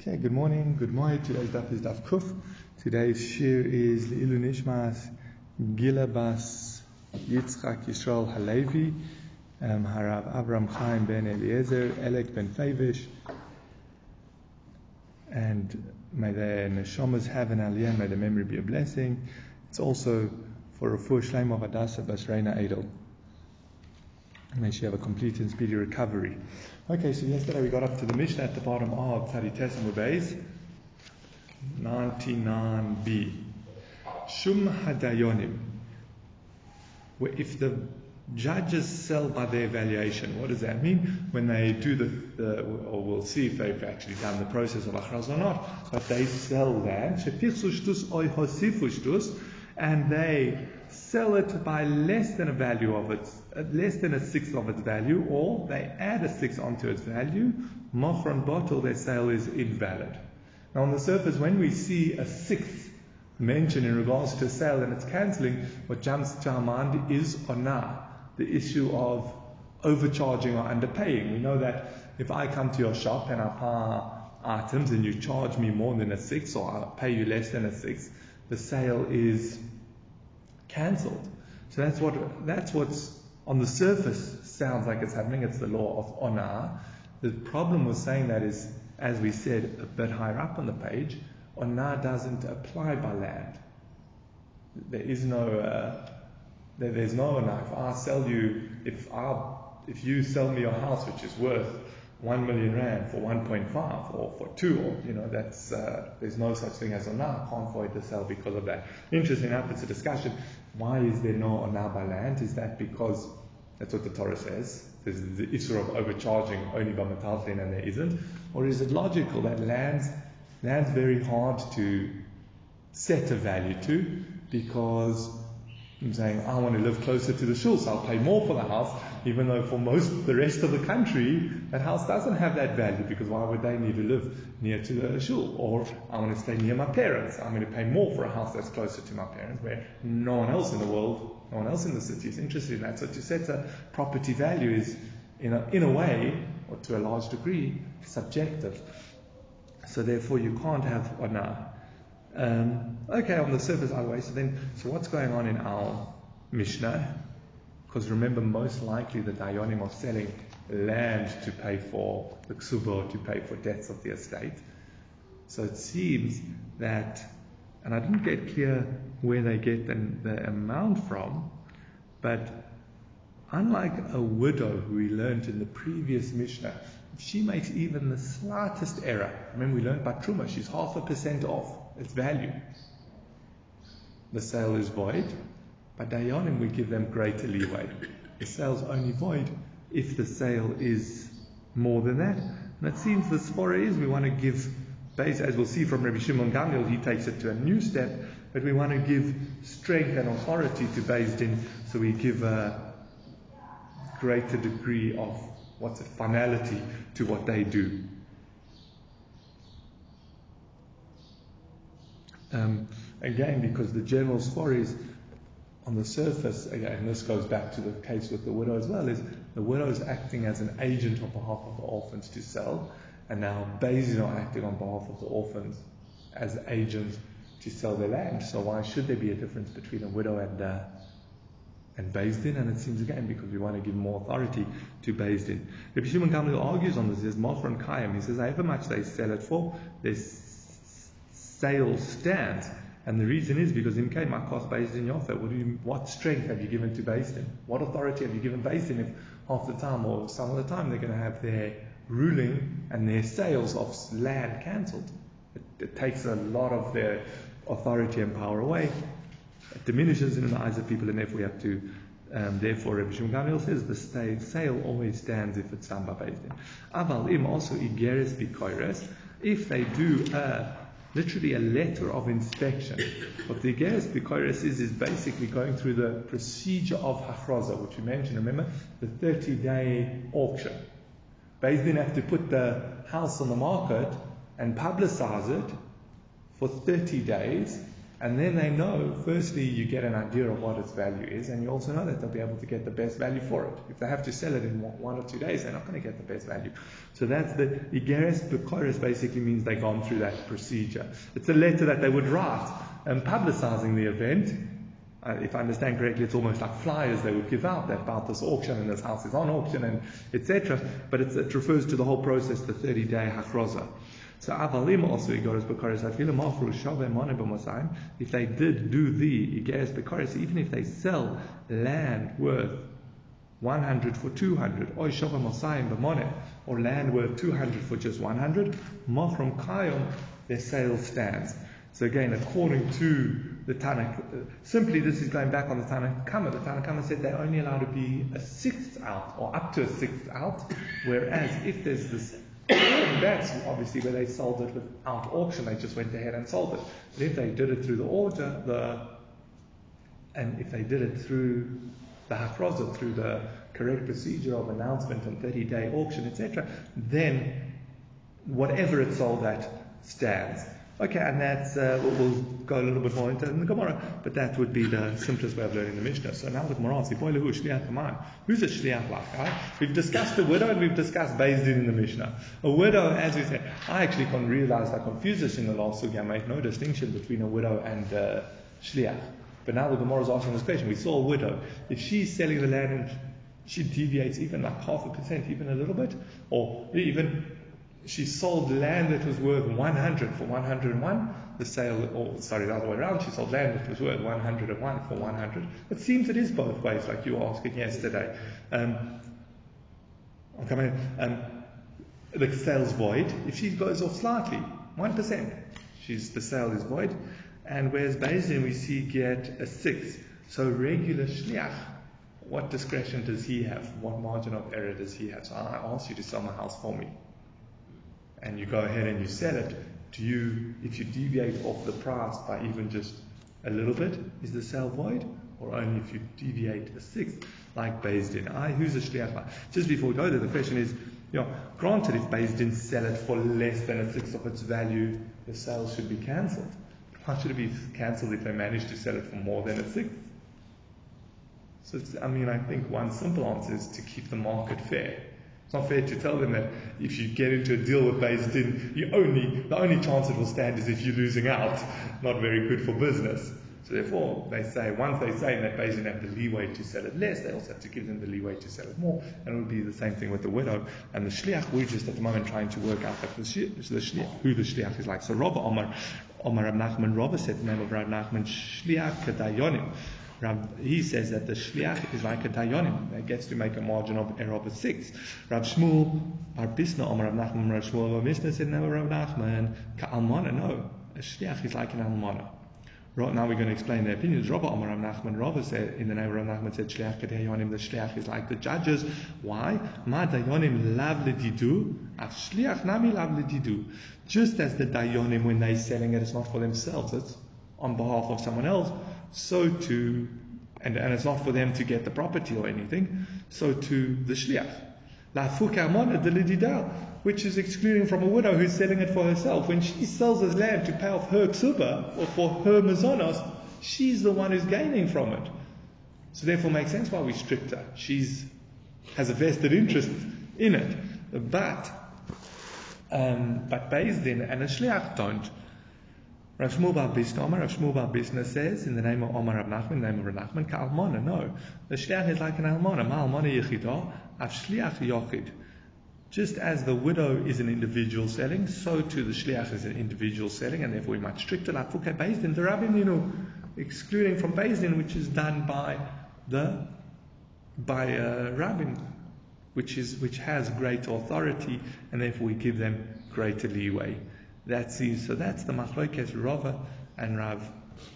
Okay, good morning, good morning. Today's daf is daf kuf. Today's shir is Leilu Nishmas Gilabas Yitzchak Yisrael Halevi, um, Harav Avram Chaim ben Eliezer, Elek ben Favish, and may the neshamas have an aliyah, may the memory be a blessing. It's also for a full Shleim of Adasa Basreina Edel. May she have a complete and speedy recovery. Okay, so yesterday we got up to the Mishnah at the bottom of Tzadites Mubeis, 99b. Shum Hadayonim. If the judges sell by their valuation, what does that mean? When they do the, the or we'll see if they've actually done the process of achraz or not, but they sell land, and they sell it by less than a value of its, uh, less than a sixth of its value, or they add a sixth onto its value, mochron bottle, their sale is invalid. Now on the surface, when we see a sixth mentioned in regards to a sale and it's cancelling, what jumps to our mind is ona, the issue of overcharging or underpaying. We know that if I come to your shop and I buy items and you charge me more than a sixth or I pay you less than a sixth, the sale is cancelled. So that's what that's what's on the surface sounds like it's happening. It's the law of ona. The problem with saying that is, as we said a bit higher up on the page, ona doesn't apply by land. There is no uh, there, there's no ona. If I sell you, if I if you sell me your house, which is worth one million rand for 1.5 or for two, or you know, that's uh, there's no such thing as ona. Can't void the sale because of that. Interesting enough, it's a discussion. Why is there no by land? Is that because that's what the Torah says? There's the issue of overcharging only by metaltelin and there isn't, or is it logical that land's land's very hard to set a value to because I'm saying I want to live closer to the shul, so I'll pay more for the house, even though for most the rest of the country that house doesn't have that value because why would they need to live near to the shul? Or I want to stay near my parents. I'm going to pay more for a house that's closer to my parents, where no one else in the world, no one else in the city is interested in that. So to set a property value is, in a, in a way, or to a large degree, subjective. So therefore, you can't have oh, ona um, okay, on the surface, either way. So then, so what's going on in our Mishnah? Because remember, most likely the Dayanim are selling land to pay for the ksuba, to pay for debts of the estate. So it seems that, and I didn't get clear where they get the, the amount from, but unlike a widow who we learned in the previous Mishnah, if she makes even the slightest error, remember we learned about Truma, she's half a percent off its value. The sale is void. By Dayanim, we give them greater leeway. The sale's only void if the sale is more than that. And it seems the svara is we want to give, base, as we'll see from Rabbi Shimon Gamliel, he takes it to a new step, but we want to give strength and authority to Beis Din, so we give a greater degree of what's it, finality to what they do. Um, again, because the general story is on the surface, again, this goes back to the case with the widow as well, is the widow is acting as an agent on behalf of the orphans to sell, and now Beis are acting on behalf of the orphans as agents to sell their land. So why should there be a difference between a widow and uh, and Din? And it seems again because we want to give more authority to Din. Rabbi Shimon Gamliel argues on this. He says, Mochron Kayim. He says, however much they sell it for, there's sale stands. And the reason is because in came Makos Beis Din Yofa. What, you, what strength have you given to Beis Din? What authority have you given Beis Din if half the time or some of the time they're going to have their ruling and their sales of land cancelled? It, it takes a lot of their authority and power away. It diminishes in the eyes of people, and therefore we have to. Um, therefore, Rabbi Shimon Gamliel says the sale always stands if it's done by Beis Din. Aval im also igeres bikoires. If they do a literally a letter of inspection. What the Geras Bikoris is, is basically going through the procedure of Hachraza, which we mentioned, remember? The 30 day auction. Beis Din have to put the house on the market and publicize it for 30 days, And then they know, firstly, you get an idea of what its value is, and you also know that they'll be able to get the best value for it. If they have to sell it in one or two days, they're not going to get the best value. So that's the Igeres Bekoris basically means they've gone through that procedure. It's a letter that they would write and publicizing the event. Uh, if I understand correctly, it's almost like flyers they would give out that about this auction and this house is on auction and etc. But it refers to the whole process, the 30-day hakroza. So Avalim also Igoris Bekaris Afilim Mafru Shave Mone B'Mosayim, if they did do the Igeris Bekaris, even if they sell land worth 100 for 200, or Shave Mosayim B'Mone, or land worth 200 for just 100, Mafrum Kayom, their sale stands. So again, according to the Tanakh, uh, simply this is going back on the Tanna Kamma. The Tanna Kamma said they're only allowed to be a sixth out, or up to a sixth out, whereas if there's this that's obviously where they sold it without auction. They just went ahead and sold it. But if they did it through the order, the and if they did it through the hakroza, through the correct procedure of announcement and 30-day auction, etc., then whatever it sold at stands. Okay, and that's, uh, we'll, go a little bit more into in the Gemara, but that would be the simplest way of learning the Mishnah. So now with Morasi, who's a shliach? Right? We've discussed the widow and we've discussed Beis Din in the Mishnah. A widow, as we said, I actually can realize I confused this in the last sugi. I made no distinction between a widow and uh, shliach. But now the Gemara is asking this question. We saw a widow. If she's selling the land and she deviates even like half a percent, even a little bit, or even she sold land that was worth 100 for 101. The sale, or sorry, the other way around, she sold land that was worth 101 for 100. It seems it is both ways, like you were asking yesterday. Um, I'm coming. Um, the sale's void. If she goes off slightly, one percent, she's the sale is void. And whereas Beis we see get a six. So regular shliach, what discretion does he have? What margin of error does he have? So I ask you to sell my house for me and you go ahead and you sell it, do you, if you deviate off the price by even just a little bit, is the sale void? Or only if you deviate a sixth, like Din? I, who's a shliach? Just before we go there, the question is, you know, granted, if Din sell it for less than a sixth of its value, the sale should be cancelled. Why should it be cancelled if they manage to sell it for more than a sixth? So, I mean, I think one simple answer is to keep the market fair. It's not fair to tell them that if you get into a deal with Din, you only, the only chance it will stand is if you're losing out. Not very good for business. So therefore, they say, once they say that Din have the leeway to sell it less, they also have to give them the leeway to sell it more. And it will be the same thing with the widow. And the shliach, we're just at the moment trying to work out that the shliach, who the shliach is like. So Rava Omar, Omar Rab Nachman, Rava said the name of Rab Nachman, shliach kedayonim. Rab, he says that the shliach is like a dayanim that gets to make a margin of error of a six. Rab Shmuel Bar Bisna Omar Rab Nachman Rab Shmuel Bar Bisna said no Rab Nachman ka'almana no a shliach is like an almana. Right now we're going to explain their opinions. Rava Omar Rab Nachman Rava said in the name of Rab Nachman said shliach kadayanim the shliach is like the judges. Why? Ma dayanim lav ledidu af shliach nami lav ledidu. Just as the dayanim when they're selling it, it's not for themselves. It's on behalf of someone else so too, and, and it's not for them to get the property or anything, so too the shliach. Which is excluding from a widow who's selling it for herself. When she sells this land to pay off her ksuba or for her mazonos, she's the one who's gaining from it. So therefore makes sense why we strict her. She's has a vested interest in it. But um, but Beis Din and a shliach don't. Rav Shmuel Bar Bisna, Rav Shmuel Bar Bisna says in the name of Omar Rav Nachman, in the name of Rav Nachman, Ka'almana. No, the shliach is like an almana. Ma'almana yichidah, av shliach yochid. Just as the widow is an individual selling, so too the shliach is an individual selling, and therefore we might stricter like fuke Beis Din, the rabbin, you know, excluding from Beis Din, which is done by the by uh, a rabbin, which is which has greater authority, and therefore we give them greater leeway. That's the, so that's the machlokes Rava and Rav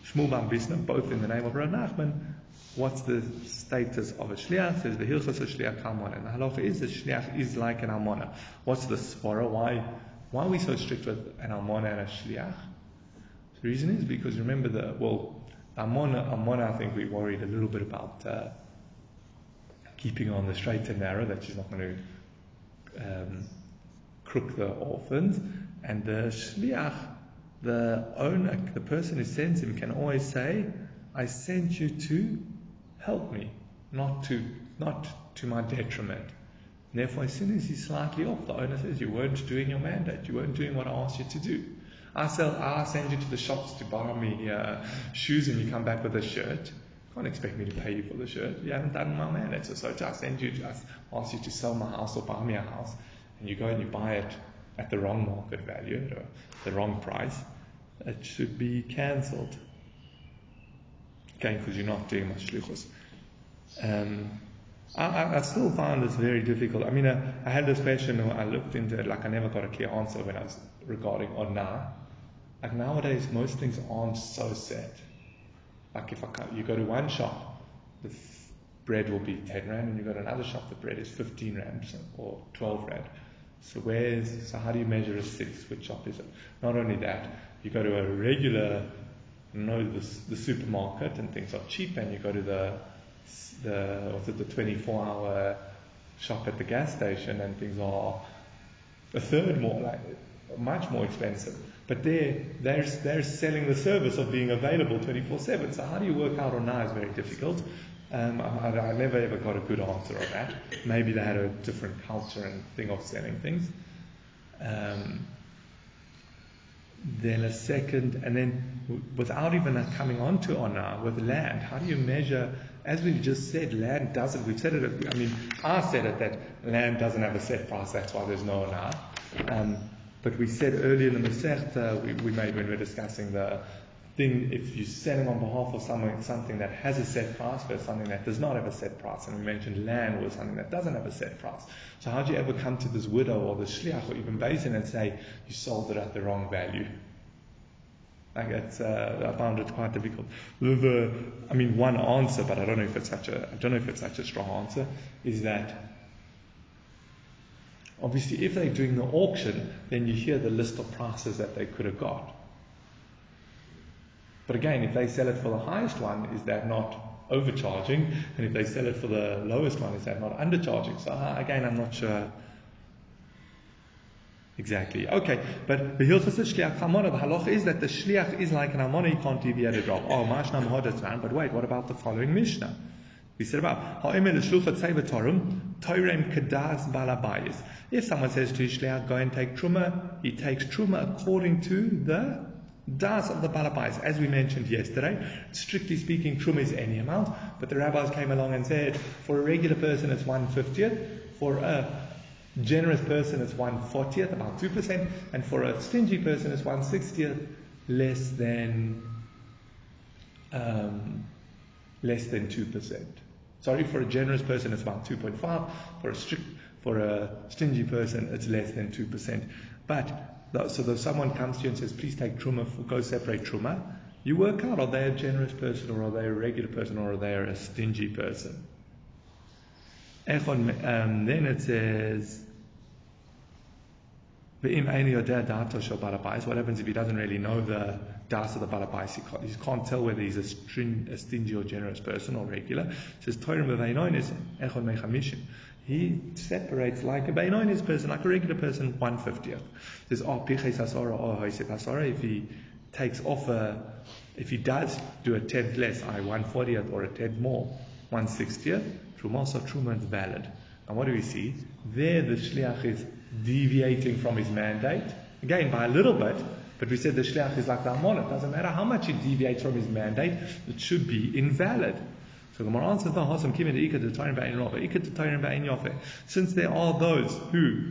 Shmuel Bar Bisna, both in the name of Rav Nachman. What's the status of a shliach? Says the hilchos a shliach kalmona. And the halacha is the shliach is like an almona. What's the svara? Why why are we so strict with an almona and a shliach? The reason is because remember the well, almona almona. I think we worried a little bit about uh, keeping on the straight and narrow that she's not going to um, crook the orphans. And the shliach, the owner, the person who sends him, can always say, "I sent you to help me, not to not to my detriment." And therefore, as soon as he's slightly off, the owner says, "You weren't doing your mandate. You weren't doing what I asked you to do." I sell, I send you to the shops to buy me uh, shoes, and you come back with a shirt. You can't expect me to pay you for the shirt. You haven't done my mandate. So, so I send you, I ask you to sell my house or buy me a house, and you go and you buy it at the wrong market value, or the wrong price. It should be cancelled. Again, because you're not doing much shlichus. Um, I, I, still find this very difficult. I mean, I, I had this question, I looked into it, like I never got a clear answer when I was regarding Onna. Like nowadays, most things aren't so set. Like if I, you go to one shop, the f- bread will be 10 rand, and you go to another shop, the bread is 15 rand or 12 rand. So where's, so how do you measure a six? Which shop is it? Not only that, you go to a regular, you know, the, the supermarket and things are cheap, and you go to the, the, what's it, the 24 hour shop at the gas station and things are a third more, like, much more expensive. But they're, they're, they're selling the service of being available 24 7. So, how do you work out on now is very difficult. Um, I, I, never ever got a good answer on that. Maybe they had a different culture and thing of selling things. Um, then a second, and then without even coming on to ona with land, how do you measure? As we've just said, land doesn't. We've said it. I mean, I said it that land doesn't have a set price. That's why there's no ona. Um, but we said earlier in the Masechta, we, we made when we were discussing the thing, if you're selling on behalf of someone something that has a set price versus something that does not have a set price, and we mentioned land was something that doesn't have a set price. So how do you ever come to this widow or the shliach or even Beis Din and say you sold it at the wrong value? Like it's, uh, I found it quite difficult. The, the, I mean, one answer, but I don't know if it's such a, I don't know if it's such a strong answer, is that Obviously, if they're doing the auction, then you hear the list of prices that they could have got. But again, if they sell it for the highest one, is that not overcharging? And if they sell it for the lowest one, is that not undercharging? So uh, again, I'm not sure exactly. Okay, but the Hilchas Shliach Hamona, the halacha is that the Shliach is like an Amona, he can't deviate at all. Oh, Mashnam Hodatzman, but wait, what about the following Mishnah? We said about Ha'emel Shluchat Torum, Toirem Kedas Balabayis. If someone says to shliach, go and take Truma, he takes Truma according to the Das of the Balabais. As we mentioned yesterday, strictly speaking, trum is any amount, but the rabbis came along and said, for a regular person it's 150th, for a generous person it's 140th, about 2%, and for a stingy person it's 160th, less than um, less than 2%. Sorry, for a generous person it's about 2.5. For a strict, for a stingy person it's less than 2%. But so if someone comes to you and says, please take truma, go separate truma, you work out are they a generous person or are they a regular person or are they a stingy person? Um, then it says, what happens if he doesn't really know the das of the balabais? He can't, he can't tell whether he's a, string, a stingy or generous person or regular. It says, he separates like a Bainonis person, like a regular person, 150th. There's oh, oh if he takes off a, if he does do a tenth less, I 140th or a tenth more, 160th, Trumasa Truma is valid. And what do we see? There the Shliach is deviating from his mandate. Again, by a little bit, but we said the shliach is like the amon. It doesn't matter how much he deviates from his mandate, it should be invalid. So the Gemara answers Since there are those who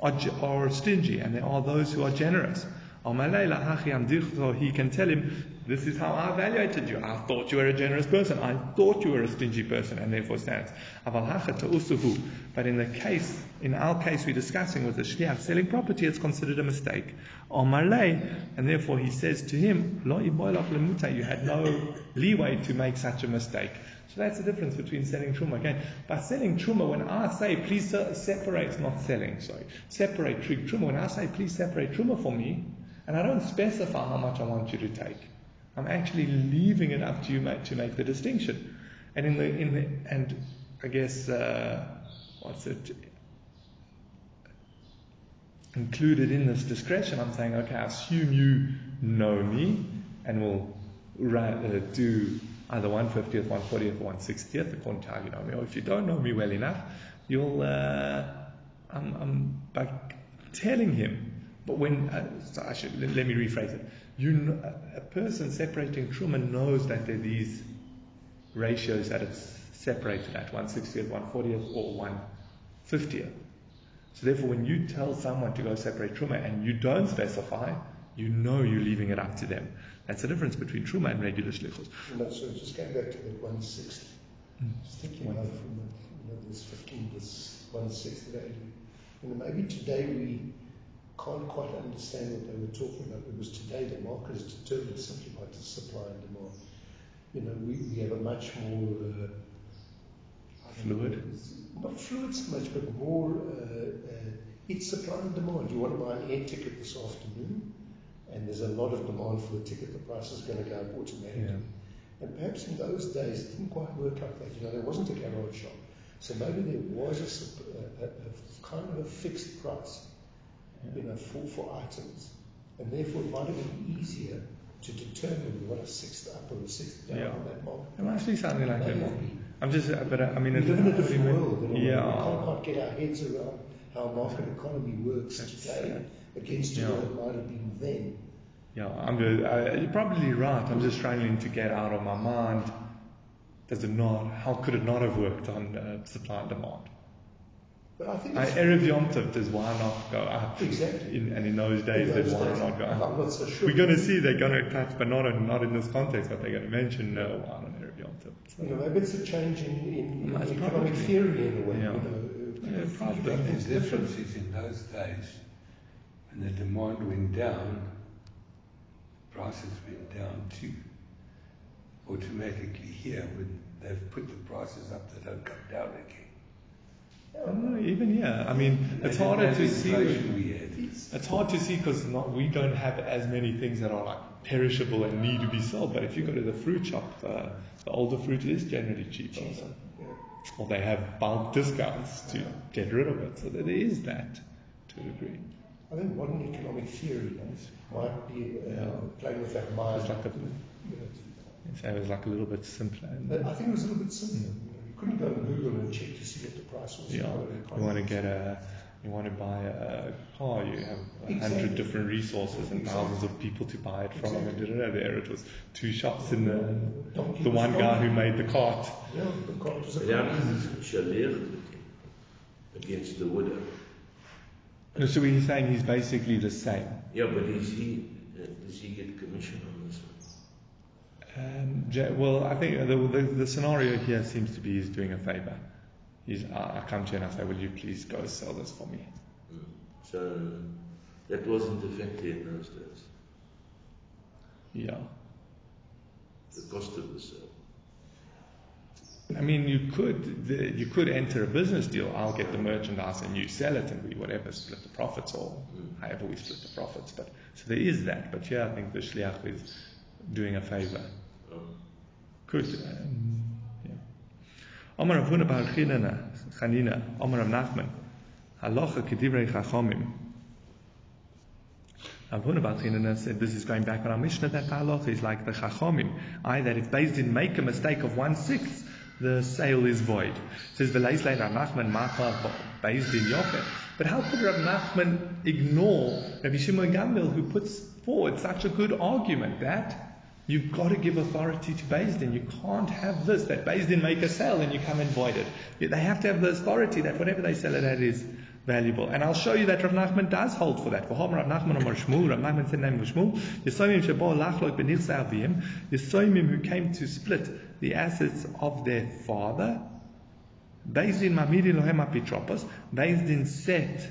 are, are stingy and there are those who are generous, he can tell him, This is how I evaluated you. I thought you were a generous person. I thought you were a stingy person, and therefore stands. But in the case, in our case we're discussing with the shliach selling property, it's considered a mistake. And therefore he says to him, You had no leeway to make such a mistake. So that's the difference between selling truma. Okay? by selling truma, when I say please separate, not selling, sorry, separate truma. When I say please separate truma for me, and I don't specify how much I want you to take, I'm actually leaving it up to you to make the distinction. And in the in the and I guess uh, what's it? included in this discretion, I'm saying, okay, I assume you know me and will uh, do either 150th, 140th, or 160th according to how you know me. Or if you don't know me well enough, you'll, uh, I'm, I'm by telling him. But when, uh, I should, let, let, me rephrase it. You know, a person separating truma knows that there are these ratios that it's separated at 160th, 140th, or 150th. So therefore, when you tell someone to go separate truma and you don't specify, you know you're leaving it up to them. That's the difference between truma and regular shlichus. No, so just going back to the 160, mm. just thinking about from the, you know, this 15, this 160 value. You know, maybe today we can't quite understand what they were talking about because today the market is determined simply by the supply and demand. You know, we, we have a much more uh, fluid, not fluid so much, but more uh, uh, it's supply and demand. You want to buy an air ticket this afternoon, and there's a lot of demand for the ticket. The price is going to go up automatically. Yeah. And perhaps in those days it didn't quite work like that. You know, there wasn't a garage shop, so maybe there was a, a, a kind of a fixed price you know, for, for items. And therefore, it might have been easier to determine what a sixth up or a sixth down yeah. on that market. It might actually sounding like that. I'm just, but uh, I mean, we live in a different world. You know, yeah. We can't quite get our heads around how market economy works That's, today against yeah. what it might have been then. Yeah, I'm just, uh, you're probably right. I'm just struggling to get out of my mind. Does it not? How could it not have worked on uh, supply and demand? But I think Erev Yom Tov does why not go up? Exactly. In, and in those days, in those why days, not go up? I'm not so sure. We're going to see they're going to touch, but not in, not in this context, but they're going to mention no uh, wine on Erev Yom Tov. So. You know, maybe it's a change in, in, in economic probably, theory in a way. Yeah. You know, yeah, probably. The difference is in those days, when the demand went down, prices went down too. Automatically here, when they've put the prices up, they don't come down again. Know, even yeah. I mean, it's harder to see. It's hard to see because we don't have as many things that are like perishable and need to be sold. But if you go to the fruit shop, uh, the older fruit is generally cheaper. Or they have bulk discounts to get rid of it. So there is that to a degree. I think modern economic theory might be uh, playing with that mind. It's like a, so it was like a little bit simpler. I think it was a little bit simpler. Mm couldn't go to Google and check to see what the price was. Yeah, you want to get a, you want to buy a car, you have a exactly. hundred different resources and exactly. thousands of people to buy it from. Exactly. And da, there it was two shops in the, the one guy who made the cart. Yeah, the cart was a yeah, against the widow. No, so he's saying he's basically the same. Yeah, but is he, uh, does he get commission on this one? Um, well, I think the, the, the, scenario here seems to be he's doing a favor. He's, I, I come to you and I say, will you please go sell this for me? Mm. So that wasn't effective in those days. Yeah. The cost of the sale. I mean, you could the, you could enter a business deal. I'll get the merchandise and you sell it, and we whatever split the profits or however we split the profits. But so there is that. But yeah, I think the shliach is doing a favor. Gut. Um. Omar Rav Huna Bar Chanina, Omar Rav Nachman, Halacha Kedivrei Chachomim. Rav Huna Bar Chanina said, this is going back on our Mishnah, that halacha is like the Chachomim, i that if Beis Din make a mistake of one-sixth, the sale is void. It says, V'leislein Rav Nachman Macha Beis Din Yocheh. But how could Rav Nachman ignore Rabbi Shimon Gamliel who puts forward such a good argument that You've got to give authority to Beis Din. You can't have this, that Beis Din make a sale and you come and void it. They have to have the authority that whatever they sell it at is valuable. And I'll show you that Rav Nachman does hold for that. Rav Nachman Amar Shmuel, Rav Nachman said name of Shmuel, Benirsa Avim, Yisoimim who came to split the assets of their father, Beis Din Mamiri Lohem Apitropos, Beis Din set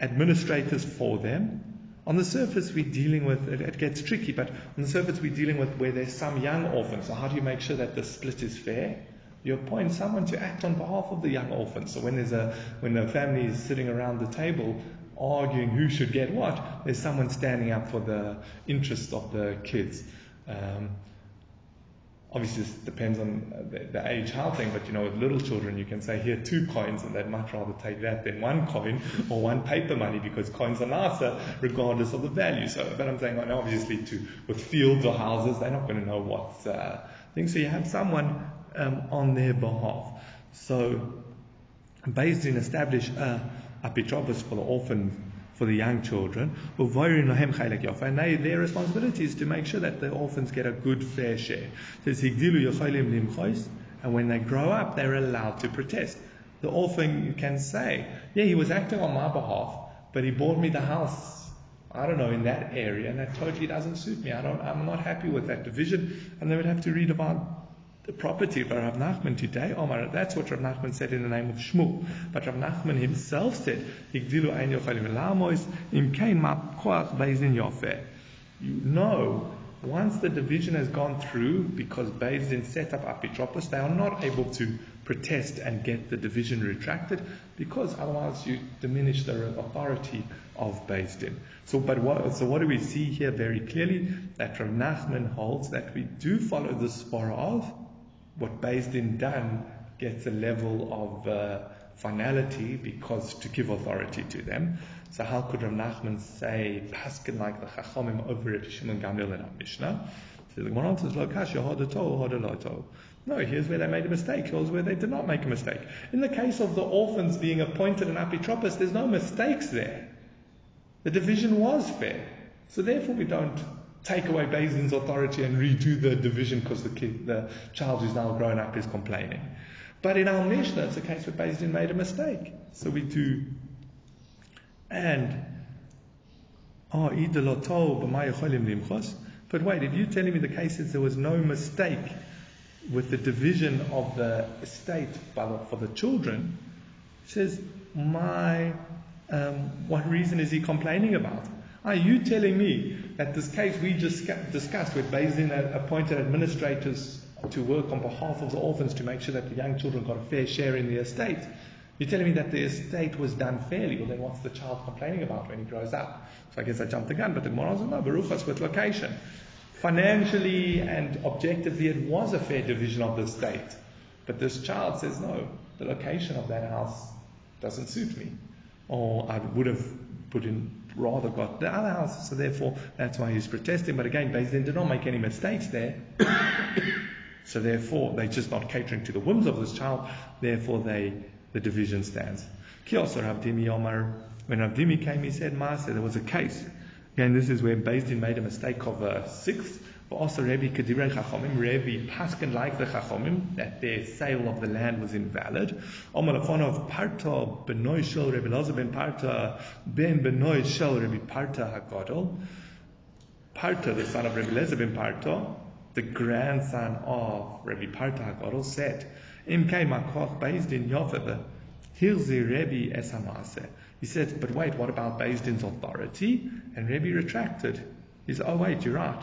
administrators for them, on the surface, we're dealing with, it, it, gets tricky, but on the surface, we're dealing with where there's some young orphans. So, how do you make sure that the split is fair? You appoint someone to act on behalf of the young orphans. So, when there's a, when the family is sitting around the table arguing who should get what, there's someone standing up for the interests of the kids. Um, obviously this depends on uh, the, the age how thing, but you know, with little children, you can say, here two coins, and they'd much rather take that than one coin or one paper money because coins are nicer regardless of the value. So, but I'm saying, obviously, to with fields or houses, they're not going to know what's uh, thing. So you have someone um, on their behalf. So, Beis Din establish a, a Petropus for the orphans for the young children. And they, their responsibility is to make sure that the orphans get a good fair share. And when they grow up, they're allowed to protest. The orphan can say, yeah, he was acting on my behalf, but he bought me the house, I don't know, in that area, and that totally doesn't suit me. I don't, I'm not happy with that division. And they would have to about the property of Rav Nachman today, Omar, that's what Rav Nachman said in the name of Shmuel. But Rav Nachman himself said, Igdilu ein yochalim lamois, im kein koach beizin yofeh. You know, once the division has gone through, because Bezdin set up Apitropos, they are not able to protest and get the division retracted, because otherwise you diminish the authority of Bezdin. So, but what, so what do we see here very clearly? That Rav Nachman holds that we do follow the svara of what Din done gets a level of uh, finality because to give authority to them. So how could Rav Nachman say paskin like the Chachamim over Rabbi Shimon Gamliel in our Mishnah? So the Gemara answers, "Lo kasha hodato No, here's where they made a mistake. Here's where they did not make a mistake. In the case of the orphans being appointed an apitropos, there's no mistakes there. The division was fair. So therefore we don't take away Bezdin's authority and redo the division because the the child who's now grown up is complaining. But in our Mishnah, it's a case where Bezdin made a mistake. So we do. And, oh, but wait, if you're telling me the case is there was no mistake with the division of the estate for the children, says, my, um, what reason is he complaining about? Are you telling me that this case we just discussed, where Bezdin appointed administrators to work on behalf of the orphans to make sure that the young children got a fair share in the estate. You're telling me that the estate was done fairly, well then what's the child complaining about when he grows up? So I guess I jumped the gun, but the Gemara says no, Baruchas with location. Financially and objectively, it was a fair division of the estate. But this child says, no, the location of that house doesn't suit me. Or I would have put in rather got the other house. So therefore, that's why he's protesting. But again, Din did not make any mistakes there. so therefore, they're just not catering to the whims of this child. Therefore, they the division stands. Kiosar Rav Dimi Omar, when Rav Dimi came, he said, Master, there was a case. Again, this is where Din made a mistake of a sixth. But also Rebbe Kedivrei Chachomim, Rebbe Paskin like the Chachomim, that their sale of the land was invalid. Omalafon of Parta Benoy Shel Rebbe Loza ben Parta ben Benoy Shel Rebbe Parta HaGodol. Parta, the son of Rebbe Lezer ben Parta, the grandson of Rebbe Parta HaGodol, said, Im Kei Makoch Din Yofeh, Hirzi Rebbe Esamase. He said, but wait, what about Din's authority? And Rebbe retracted. He said, oh wait, you're right.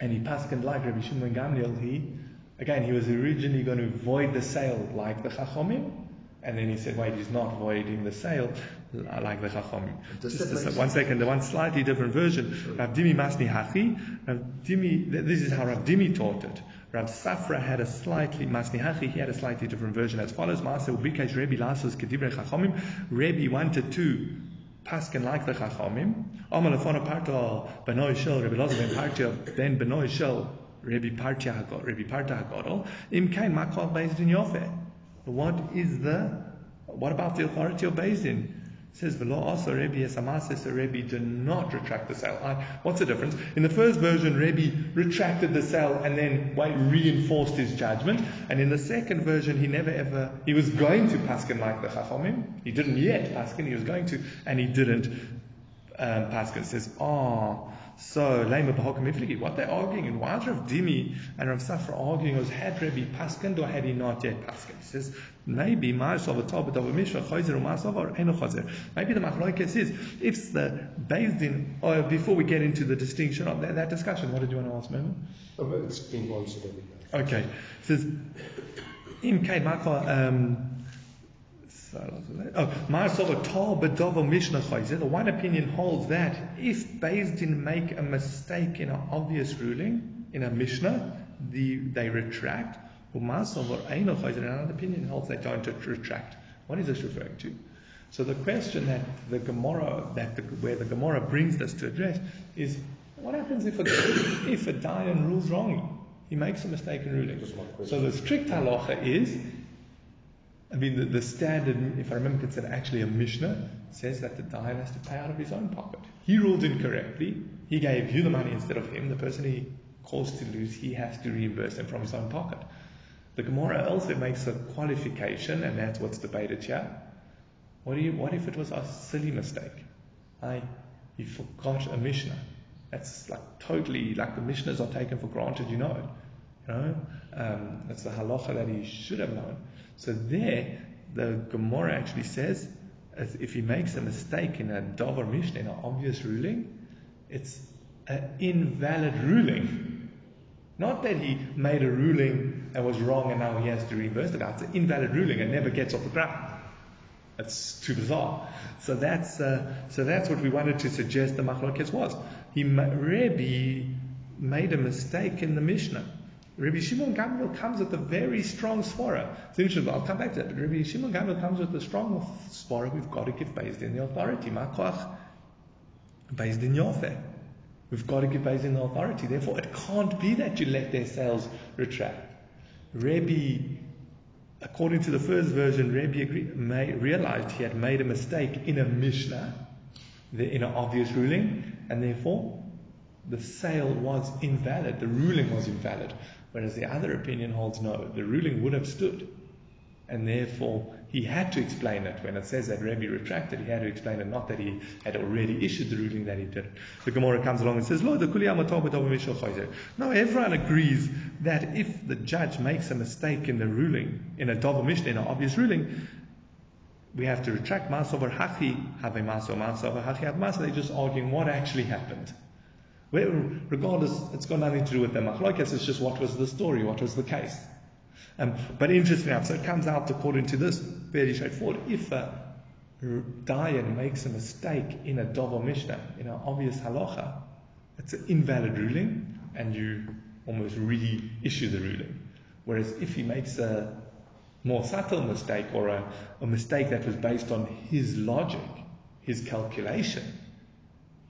And he paskened like Rabbi Shimon Gamliel. He, again, he was originally going to void the sale like the Chachomim. And then he said, wait, he's not voiding the sale like the Chachomim. Just a, one second, the one slightly different version. Rav Dimi Masni Hachi. Rav Dimi, this is how Rav Dimi taught it. Rav Safra had a slightly, Masni Hachi, he had a slightly different version as follows. Master Ubikesh Rebbe Lasos Kedibre Chachomim. Rebbe wanted to paskin like the Chachamim. Amal afon parto benoy shel Rabbi Loza ben Partia ben benoy shel Rabbi Partia Hagod Rabbi Partia Hagodol. Im kain makol Bezdin Yofe. What is the what about the authority of Bezdin? Says the law also Rebbe Yesamah says the Rebbe did not retract the sale. I, what's the difference? In the first version, Rebbe retracted the sale and then reinforced his judgment. And in the second version, he never ever, he was going to paskin like the Chachamim. He didn't yet paskin, he was going to, and he didn't um, paskin. Says, oh, so, Lema Ifligi, what they're arguing, and why Rav Dimi and Rav Safra arguing was had Rebbe Paskind or had he not yet Paskind? He says, maybe Ma'asov Atov B'Dav Mishra Chayzer or Ma'asov or Eno Chayzer. Maybe the Machlokes is, if the Beis Din, or before we get into the distinction of that, that discussion, what did you want to ask, Memo? Oh, it's been answered. Okay. It says, Im Kei um, Oh, the one opinion holds that if Bezdin make a mistake in an obvious ruling, in a Mishnah, the, they retract. Another opinion holds they don't retract. What is this referring to? So the question that the Gemara, that the, where the Gemara brings us to address is, what happens if a, if a Dayan rules wrongly? He makes a mistake in ruling. So the strict halacha is, I mean, the, the standard, if I remember, it's actually a Mishnah, says that the Dayan has to pay out of his own pocket. He ruled incorrectly. He gave you the money instead of him. The person he caused to lose, he has to reimburse him from his own pocket. The Gemara also makes a qualification, and that's what's debated here. What, do you, what if it was a silly mistake? I, he forgot a Mishnah. That's like totally, like the Mishnahs are taken for granted, you know. You know? Um, that's the halacha that he should have known. So there, the Gemara actually says, if he makes a mistake in a Dover Mishnah, in an obvious ruling, it's an invalid ruling. Not that he made a ruling and was wrong and now he has to reverse it. It's an invalid ruling and never gets off the ground. That's too bizarre. So that's uh, so that's what we wanted to suggest the machlokes was. He Rebbe made a mistake in the Mishnah. Rabbi Shimon Gamliel comes with a very strong svara. It's I'll come back to that. But Rabbi Shimon Gamliel comes with a strong svara. We've got to give Beis Din the authority. Makoach Beis Din Yofeh. We've got to give Beis Din the authority. Therefore, it can't be that you let their sales retract. Rabbi according to the first version, Rabbi agreed, may, realized he had made a mistake in a Mishnah, in an obvious ruling, and therefore the sale was invalid. The ruling was invalid. Whereas the other opinion holds no, the ruling would have stood. And therefore, he had to explain it. When it says that Rabbi retracted, he had to explain it, not that he had already issued the ruling that he did. The Gemara comes along and says, Lord, the No, everyone agrees that if the judge makes a mistake in the ruling, in a Dova Mishnah, in an obvious ruling, we have to retract Masover Hachi, have a Maso, Masover Hachi, have Maso. They're just arguing what actually happened. Regardless, it's got nothing to do with the machlokes, it's just what was the story, what was the case. Um, but interesting enough, so it comes out according to this, very straightforward. If a Dayan makes a mistake in a Dovo Mishnah, in an obvious halacha, it's an invalid ruling, and you almost reissue the ruling. Whereas if he makes a more subtle mistake or a, a mistake that was based on his logic, his calculation,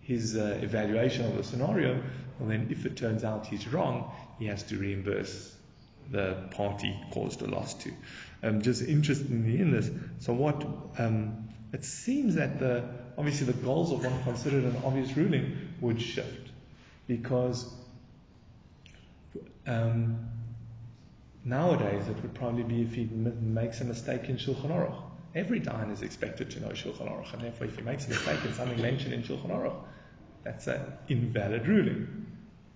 his uh, evaluation of the scenario, well then if it turns out he's wrong, he has to reimburse the party caused a loss to. Um, just interestingly in this, so what um, it seems that the obviously the goals of one considered an obvious ruling would shift because um, nowadays it would probably be if he m- makes a mistake in Shulchan Aruch. Every Dayan is expected to know Shulchan Aruch, and therefore if he makes a mistake in something mentioned in Shulchan Aruch, that's an invalid ruling.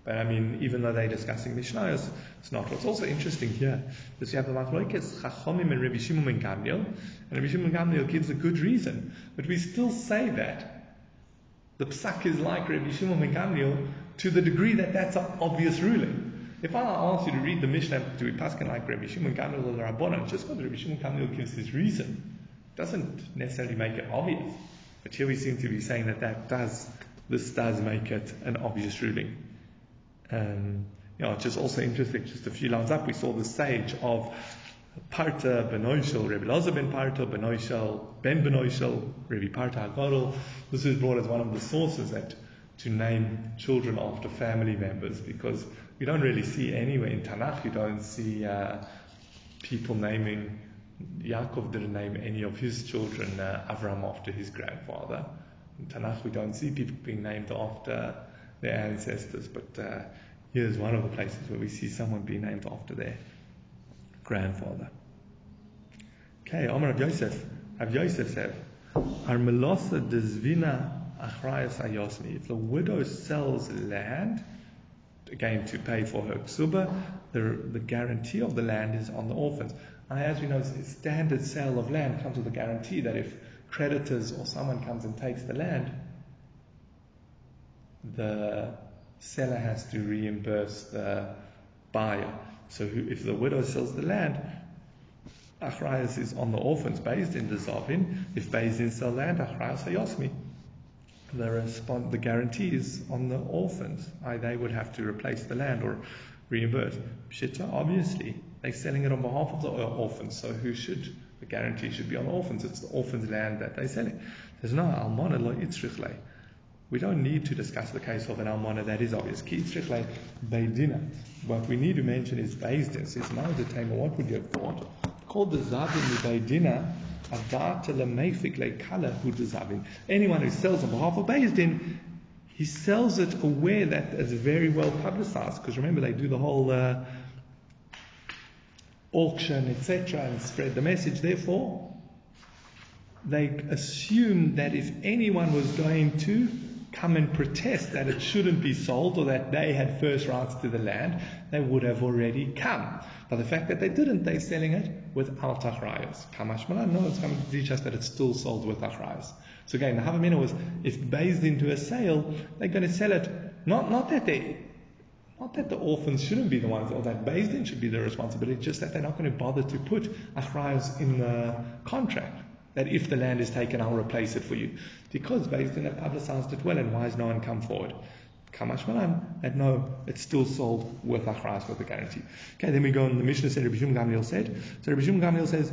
But I mean, even though they're discussing Mishnayos, it's not. What's also interesting here is you have the Machlokes Chachomim and Rabbi Shimon ben Gamliel, and Rabbi Shimon ben Gamliel gives a good reason, but we still say that the psak is like Rabbi Shimon ben Gamliel to the degree that that's an obvious ruling. If I ask you to read the Mishnah to paskin like Rabbi Shimon Gamliel or the Rabbanon, just because Rabbi Shimon Gamliel gives his reason, doesn't necessarily make it obvious. But here we seem to be saying that that does, this does make it an obvious ruling. Um, you know, it's just also interesting, just a few lines up, we saw the sage of Parta Benoishel, Rabbi Lazar ben Parta, Benoishel, Ben Benoishel, Rabbi Parta HaGadol. This is brought as one of the sources that to name children after family members because we don't really see anywhere in Tanakh, you don't see uh, people naming, Yaakov didn't name any of his children uh, Avram after his grandfather. In Tanakh, we don't see people being named after their ancestors, but uh, here's one of the places where we see someone being named after their grandfather. Okay, Omar Rav Yosef. Rav Yosef said, Ar melosa dezvina achrayas ayosmi. If the widow sells land, again to pay for her ksuba, the, the guarantee of the land is on the orphans. Now, as we know, standard sale of land comes with a guarantee that if creditors or someone comes and takes the land, the seller has to reimburse the buyer. So if the widow sells the land, Achrayas is on the orphans Beis Din the Zavin. If Beis sell land, Achrayas Hayosmi. The respond, the guarantee is on the orphans. I, they would have to replace the land or reimburse. Pshita, obviously, they're selling it on behalf of the orphans, so who should? The guarantee should be on the orphans. It's the orphans' land that they're selling. There's no almana lo itzrichle. We don't need to discuss the case of an almana, that is obvious. Ki beidina. What we need to mention is Bezdin. Says, now the time, what would you have thought? Called the Zavin Beidina, Adata lemefik le kala hu zavin. Anyone who sells on behalf of Bezdin, he sells it aware that it's very well publicized. Because remember, they do the whole uh, auction, etc., and spread the message. Therefore, they assume that if anyone was going to come and protest that it shouldn't be sold or that they had first rights to the land, they would have already come. But the fact that they didn't, they're selling it without achrayas. Kamash Malan, no, it's coming to teach us that it's still sold with achrayas. So again, the Havamina was, if based into a sale, they're going to sell it, not, not that they not that the orphans shouldn't be the ones, or that Din should be the responsibility, just that they're not going to bother to put achrayas in the contract. That if the land is taken, I'll replace it for you. Because Din have publicized it well, and why has no one come forward? Kamash Malan, that no, it's still sold with achrayas with a guarantee. Okay, then we go on the Mishnah said, Rabbi Shum Gamliel said. So Rabbi Shum Gamliel says,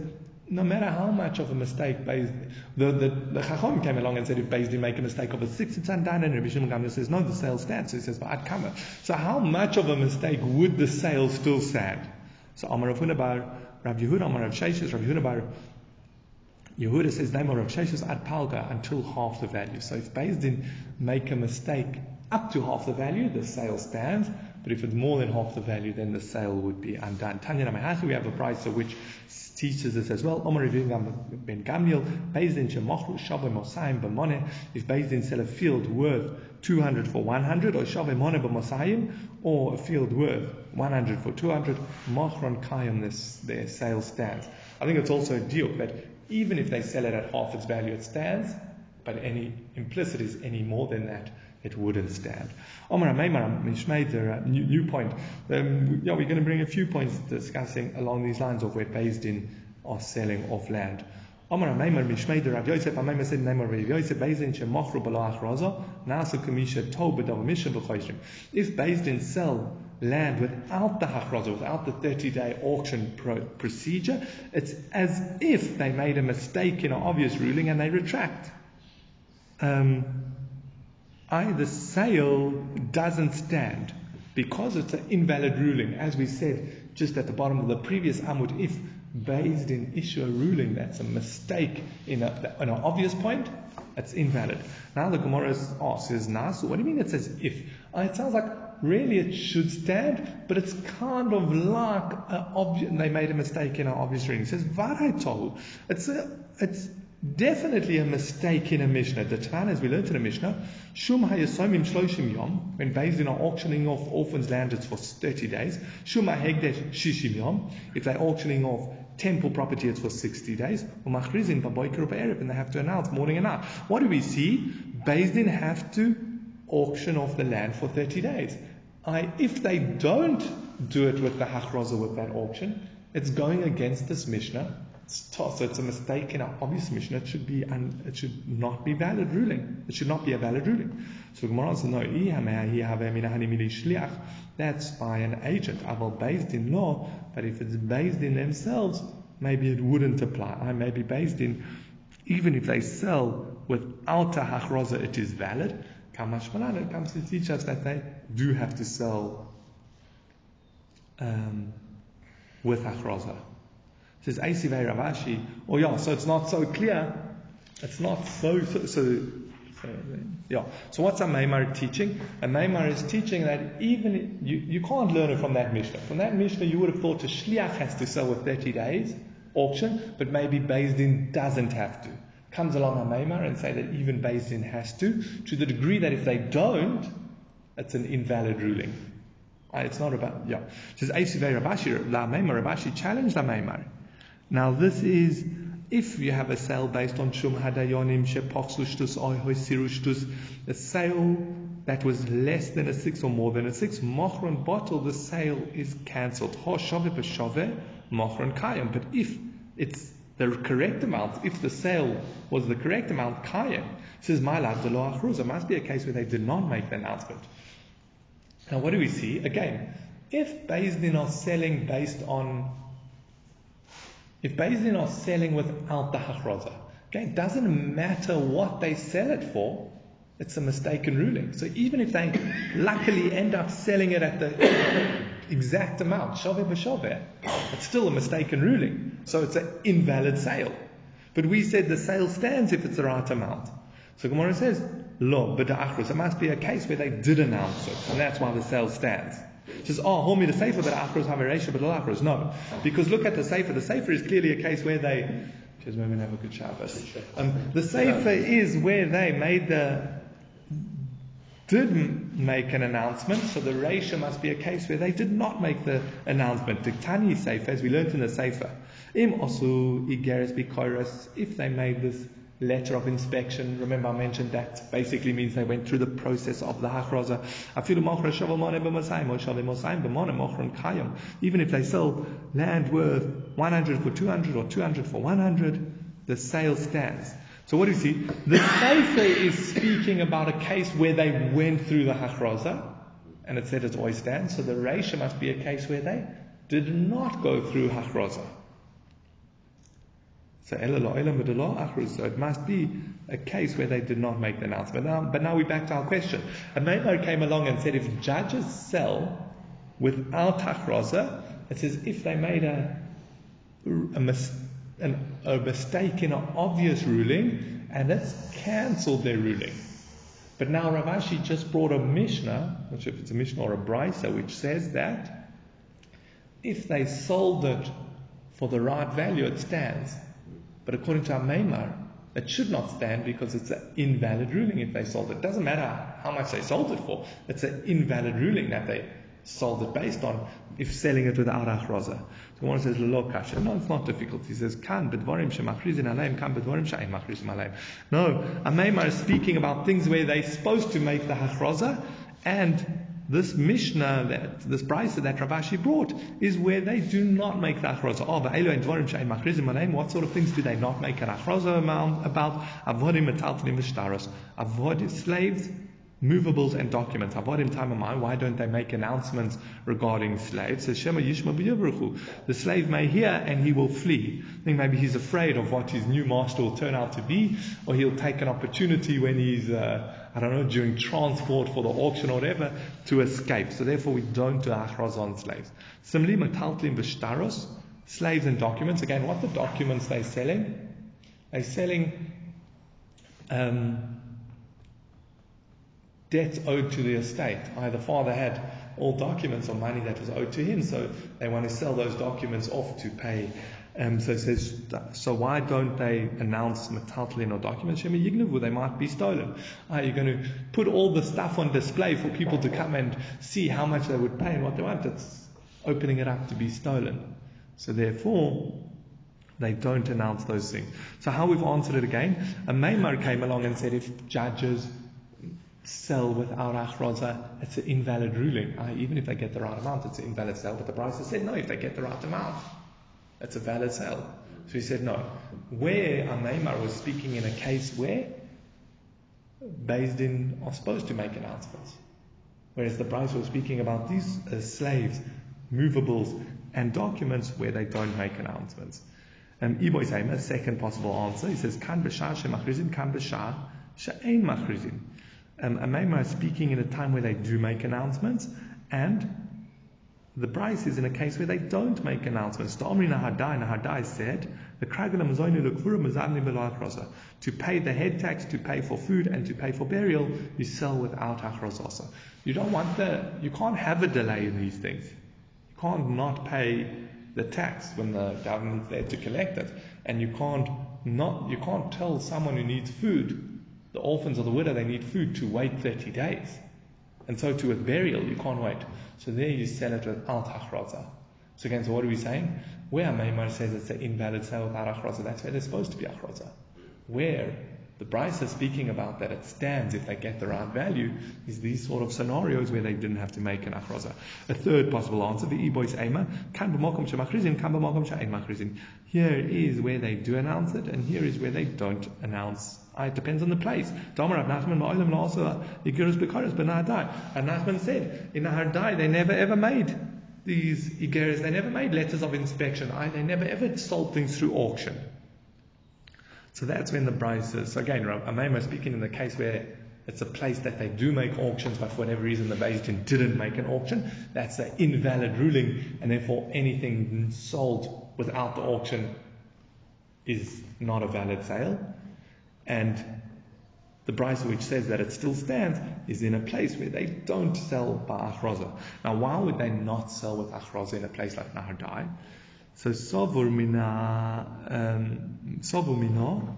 no matter how much of a mistake Beis, the, the, the Chacham came along and said if Beis didn't make a mistake of a six, it's undone. And Rabbi Shimon Gamliel says, no, the sale stands. So he says, Va'at kama. So how much of a mistake would the sale still stand? So Amar Rav Bar, Rav Yehuda, Amar Rav Sheshes, Rav Yehuda Yehuda says, name of Sheshes ad palga until half the value. So if Beis didn't make a mistake up to half the value, the sale stands. But if it's more than half the value, then the sale would be undone. Tanya we have a Brisa of which teaches this as well. Omar ben Gamliel, Beis Din shemachru shavim mosayim b'moneh. If Beis Din sell a field worth 200 for 100, or shavim moneh b'mosayim, or a field worth 100 for 200, machron kayim, their sale stands. I think it's also a deal that even if they sell it at half its value, it stands. But any implicit is any more than that it wouldn't stand. Omar made a new, point. Um, yeah, we're going to bring a few points discussing along these lines of where Beis Din are selling off land. Omar Maimar Mishmei Rav Yosef Amaimar said Naimar Rav Yosef Beis Din Shemachru Bala Achraza Nasa Kamisha Tob B'Dav Misha B'Choshim. If Beis Din sell land without the Hachraza, without the 30-day auction pro- procedure, it's as if they made a mistake in an obvious ruling and they retract. Um, sale doesn't stand because it's an invalid ruling. As we said just at the bottom of the previous Amud, if Beis Din issue a ruling that's a mistake in, a, in an obvious point, it's invalid. Now the Gemara asks, says Nasu, what do you mean it says if? Uh, it sounds like really it should stand, but it's kind of like obvi- they made a mistake in an obvious reading. It says Varaytohu. It's a, it's Definitely a mistake in a Mishnah. The Tan, as we learned in a Mishnah, Shum hayasomim shloshim yom, when Beis Din auctioning off orphans' land, it's for 30 days. Shum ha'hegdesh shishim yom, if they're auctioning off temple property, it's for 60 days. Umachrizin baboiker erev, and they have to announce morning and night. What do we see? Beis Din have to auction off the land for 30 days. I, if they don't do it with the hachroza with that auction, it's going against this Mishnah It's so it's a mistake in our obvious Mishnah. It should be un, it should not be valid ruling. It should not be a valid ruling. So Gemara says no. That's by an agent. Aval Beis Din law, but if it's Beis Din themselves, maybe it wouldn't apply. I may be Beis Din, even if they sell without a hachroza, it is valid. Kamashmalan, it comes to teach us that they do have to sell um, with hachroza says Aisivei Rav Ashi, oh yeah, so it's not so clear. It's not so, so, so, so yeah. So what's a Maimar teaching? A Maimar is teaching that even, you, you can't learn it from that Mishnah. From that Mishnah you would have thought a Shliach has to sell with 30 days auction, but maybe Din doesn't have to. Comes along a Maimar and say that even Din has to, to the degree that if they don't, it's an invalid ruling. Uh, it's not about, yeah. It says, Aisivei Rav Ashi, La Maimar, Rav Ashi challenged La Maimar. Now this is if you have a sale based on Shum Hadayonim Shepochsushtus Oihoy Sirushtus, a sale that was less than a six or more than a six, Mochron bottle, the sale is cancelled. Ho Shove Mochron Kayam. But if it's the correct amount, if the sale was the correct amount, Kayam, says the Lo It must be a case where they did not make the announcement. Now what do we see? Again, if Din are selling based on, if Din are selling without the hachraza, okay, it doesn't matter what they sell it for, it's a mistaken ruling. So even if they luckily end up selling it at the exact amount, shaveh b'shaveh, it's still a mistaken ruling. So it's an invalid sale. But we said the sale stands if it's the right amount. So Gemara says, lo, but it must be a case where they did announce it, and that's why the sale stands. It says, oh, hold me the safer, but achros have a ratio, but achros. No. Because look at the safer. The safer is clearly a case where they, because women have a good Shabbos. Um, the safer is where they made the, did make an announcement, so the ratio must be a case where they did not make the announcement. Diktani safer, as we learned in the safer. Im osu igeres bikoros, if they made this letter of inspection, remember I mentioned that basically means they went through the process of the hachraza. Even if they sell land worth 100 for 200 or 200 for 100, the sale stands. So what do you see? The Sefer is speaking about a case where they went through the hachraza, and it said it always stands. So the ratio must be a case where they did not go through hachraza. So so it must be a case where they did not make the announcement. Now, but now we're back to our question. A Maimar came along and said if judges sell without hachraza, it says if they made a, a, mis, an, a mistake in an obvious ruling and it's cancelled their ruling. But now Rav Ashi just brought a Mishnah, not sure if it's a Mishnah or a Brisa, which says that if they sold it for the right value, it stands. But according to our Maimar, it should not stand because it's an invalid ruling if they sold it. It doesn't matter how much they sold it for. It's an invalid ruling that they sold it based on if selling it without achraza. So one says lo kasha. No, it's not difficult. He says kan bedvarim shemachrizin aleim kan bedvarim she'ain machrizin aleim. No, a Maimar is speaking about things where they're supposed to make the achraza and this Mishnah, that this Brisa that Rav Ashi brought, is where they do not make the achroza. Oh, what sort of things do they not make an achroza about? Avodim metaltelin v'shtaros. Avodim slaves, movables and documents. Avodim tamamai. Why don't they make announcements regarding slaves? Shema The slave may hear and he will flee. I think maybe he's afraid of what his new master will turn out to be, or he'll take an opportunity when he's. Uh, I don't know, during transport for the auction or whatever, to escape. So therefore we don't do achraz on slaves. Similarly, metaltlim v'shtaros, slaves and documents. Again, what the documents they're selling? They're selling um, debts owed to the estate. Either father had all documents or money that was owed to him, so they want to sell those documents off to pay um, so it says, so why don't they announce metaltelin or documents? Shema yignavu, they might be stolen. Are you going to put all the stuff on display for people to come and see how much they would pay and what they want? It's opening it up to be stolen. So therefore, they don't announce those things. So how we've answered it again, a Maimar came along and said if judges sell without achraza, it's an invalid ruling. Uh, even if they get the right amount, it's an invalid sale. But the price, Brisa said no, if they get the right amount. It's a valid sale. So he said, no. Where Amaymar was speaking in a case where Beis Din are supposed to make announcements. Whereas the Brisa was speaking about these uh, slaves, movables, and documents where they don't make announcements. Um, Iboy saying a second possible answer. He says, Kan b'shar she'machrizin, kan b'shar she'ein machrizin. Um, Amaymar is speaking in a time where they do make announcements, and the Brisa is in a case where they don't make announcements. Omri Nahardai, Nahardai said, to pay the head tax, to pay for food, and to pay for burial, you sell without achrosasa. You don't want the, you can't have a delay in these things. You can't not pay the tax when the government's there to collect it, and you can't not, you can't tell someone who needs food, the orphans or the widow, they need food to wait 30 days. And so too with burial, you can't wait. So there you sell it without achraza. So again, so what are we saying? Where Maimar says it's an invalid sale without achraza, that's where there's supposed to be achraza. Where the Brisa is speaking about that it stands if they get the right value is these sort of scenarios where they didn't have to make an achraza. A third possible answer, the e-boys ema, kan b'mokom shemachrizin, kan b'mokom she'ein machrizin. Here is where they do announce it, and here is where they don't announce uh, it depends on the place. And Nachman said, in Nahardai they never ever made these Igeres, they never made letters of inspection. I, they never ever sold things through auction. So that's when the prices, so again, Amema speaking in the case where it's a place that they do make auctions, but for whatever reason the Din didn't make an auction. That's an invalid ruling, and therefore anything sold without the auction is not a valid sale. And the Brisa which says that it still stands is in a place where they don't sell by achroza. Now, why would they not sell with achroza in a place like Nahardai? So, sovur mina, um, sovur mina,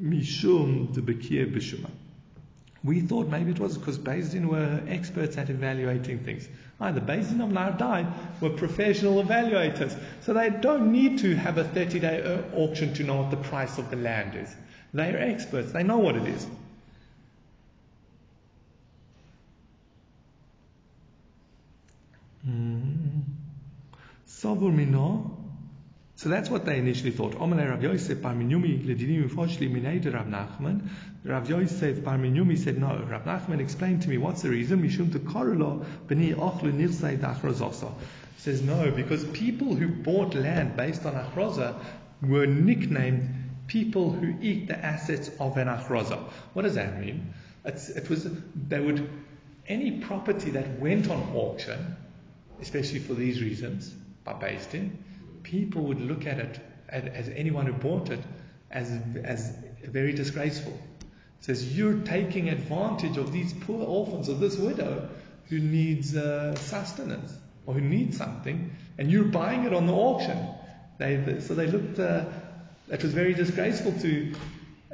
mishum de bekir bishuma. We thought maybe it was because Beis Din were experts at evaluating things. Ah, the Beis Din of Nahardai were professional evaluators, so they don't need to have a 30-day uh, auction to know what the price of the land is. They are experts. They know what it is. Hmm. Sabur. So that's what they initially thought. Omer Rav Yosef bar Minyomi ledinim ufoshli minei Rav Nachman. Rav Yosef bar Minyomi said no. Rav Nachman explained to me what's the reason. Mishum to korolo b'ni ochlu nilsei dachrozosa. Says no because people who bought land based on achroza were nicknamed people who eat the assets of an achroza. What does that mean? It's, it was they would any property that went on auction, especially for these reasons, by Din, people would look at it as anyone who bought it as as very disgraceful. It says you're taking advantage of these poor orphans of this widow who needs uh, sustenance or who needs something, and you're buying it on the auction. They, so they looked. Uh, it was very disgraceful to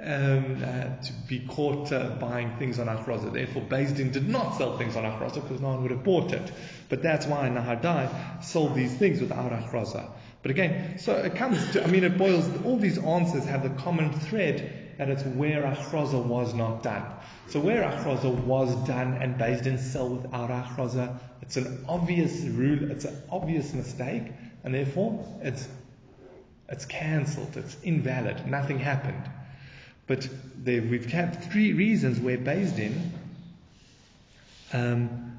um, uh, to be caught uh, buying things on Achroza. Therefore, Din did not sell things on Achroza because no one would have bought it. But that's why Nahardai sold these things without Achroza. But again, so it comes to, I mean, it boils, all these answers have the common thread that it's where Achroza was not done. So where Achroza was done and Din sell without Achroza, it's an obvious rule, it's an obvious mistake, and therefore it's it's cancelled. It's invalid. Nothing happened. But we've had three reasons where Din um,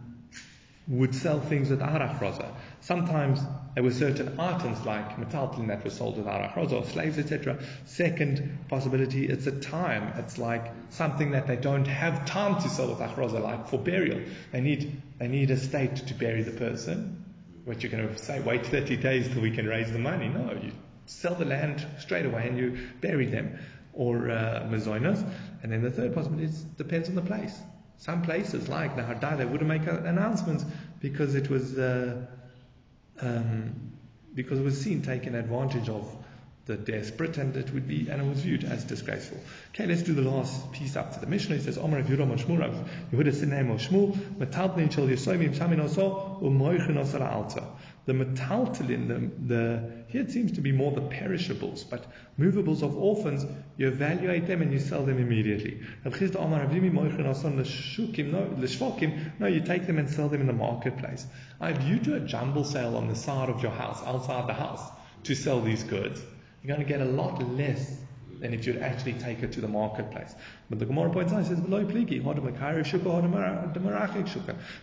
would sell things without achroza. Sometimes there were certain items like metaltelin that were sold without achroza or slaves, etc. Second possibility, it's a time. It's like something that they don't have time to sell with achroza, like for burial. They need they need a state to bury the person. What you're going to say? Wait 30 days till we can raise the money? No, you sell the land straight away and you bury them, or uh. And then the third possibility is depends on the place. Some places like Nahardai, they wouldn't make announcements because it was uh, um, because it was seen taking advantage of the desperate, and it would be and it was viewed as disgraceful. Okay, let's do the last piece up to the Mishnah. It says, "Omer Yehuda Shmuel Rav Yehuda Sinem Shmuel Metalpnin Shel Yisoyim Shamin Oso Umoichin Osara Alta." The metaltelin, the, the, here it seems to be more the perishables, but movables of orphans, you evaluate them and you sell them immediately. No, you take them and sell them in the marketplace. If you do a jumble sale on the side of your house, outside the house, to sell these goods, you're going to get a lot less than if you'd actually take it to the marketplace. But the Gemara points out, it says,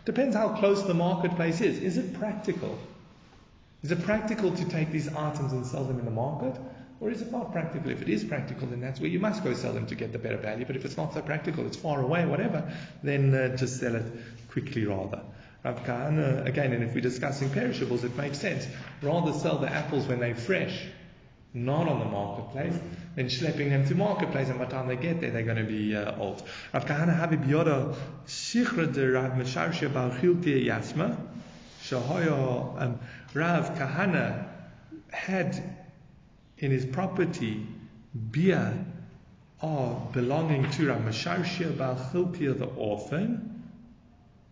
Depends how close the marketplace is. Is it practical? Is it practical to take these items and sell them in the market? Or is it not practical? If it is practical, then that's where you must go sell them to get the better value. But if it's not so practical, it's far away, whatever, then uh, just sell it quickly rather. Rav Kahana, again, and if we're discussing perishables, it makes sense. Rather sell the apples when they're fresh, not on the marketplace, than schlepping them to marketplace, and by the time they get there, they're going to be uh, old. Rav Kahana Habib Yoda, Shichra de Rav Mesharsha Bar Yasma, Shahaya, um, Rav Kahana had in his property beer of belonging to Rav Masharshia Bal Chilkia, the orphan,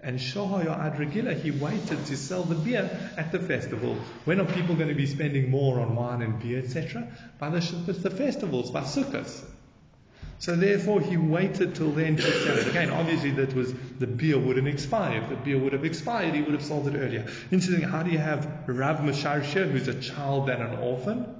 and Shahaya Adregila, he waited to sell the beer at the festival. When are people going to be spending more on wine and beer, etc.? By the, the festivals, by Sukkot. So therefore, he waited till then to sell it. Again, obviously, that was the beer wouldn't expire. If the beer would have expired, he would have sold it earlier. Interesting. How do you have Rav Masharsha, who's a child and an orphan?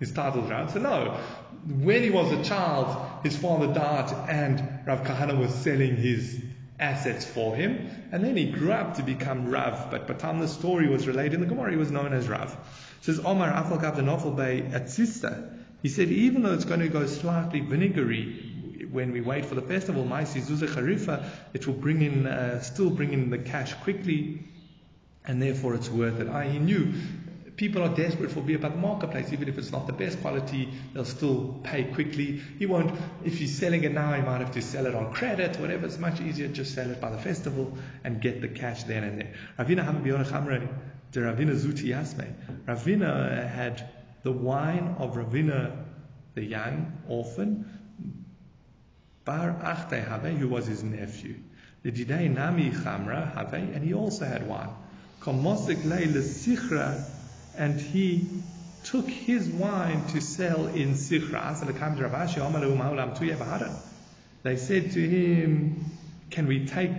his title's Rav. So no, when he was a child, his father died, and Rav Kahana was selling his assets for him, and then he grew up to become Rav. But by the time the story was related in the Gemara, he was known as Rav. It says Omar Afal Gav the Bay at Sister. He said even though it's going to go slightly vinegary when we wait for the festival, it will bring in, uh, still bring in the cash quickly, and therefore it's worth it. I, he knew people are desperate for beer, but the marketplace, even if it's not the best quality, they'll still pay quickly. He won't, if he's selling it now, he might have to sell it on credit, whatever. It's much easier just sell it by the festival and get the cash then and there. Ravina Ravina Zuti Yasme. Ravina had the wine of Ravina, the young orphan, Bar Achte Have, who was his nephew. The Jidei Nami Chamra Have, and he also had wine. Komosik Leile Sichra, and he took his wine to sell in Sichra. They said to him, Can we take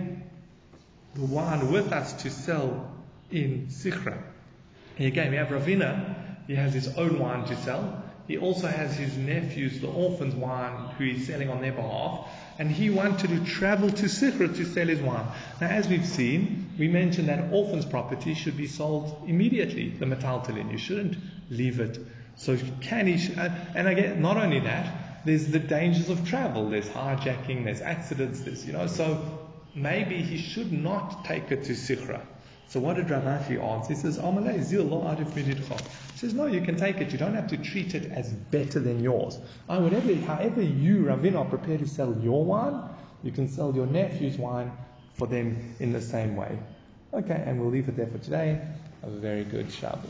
the wine with us to sell in Sichra? And again, we have Ravina, he has his own wine to sell. He also has his nephews, the orphans' wine, who he's selling on their behalf. And he wanted to travel to Sichra to sell his wine. Now, as we've seen, we mentioned that orphans' property should be sold immediately, the metaltelin. You shouldn't leave it. So can he, uh, and again, not only that, there's the dangers of travel. There's hijacking, there's accidents, there's, you know, so maybe he should not take it to Sichra. So what did Rav answer? He says, Amalei zil lo arif He says, no, you can take it. You don't have to treat it as better than yours. However you, Ravin, are prepared to sell your wine, you can sell your nephew's wine for them in the same way. Okay, and we'll leave it there for today. Have a very good Shabbos.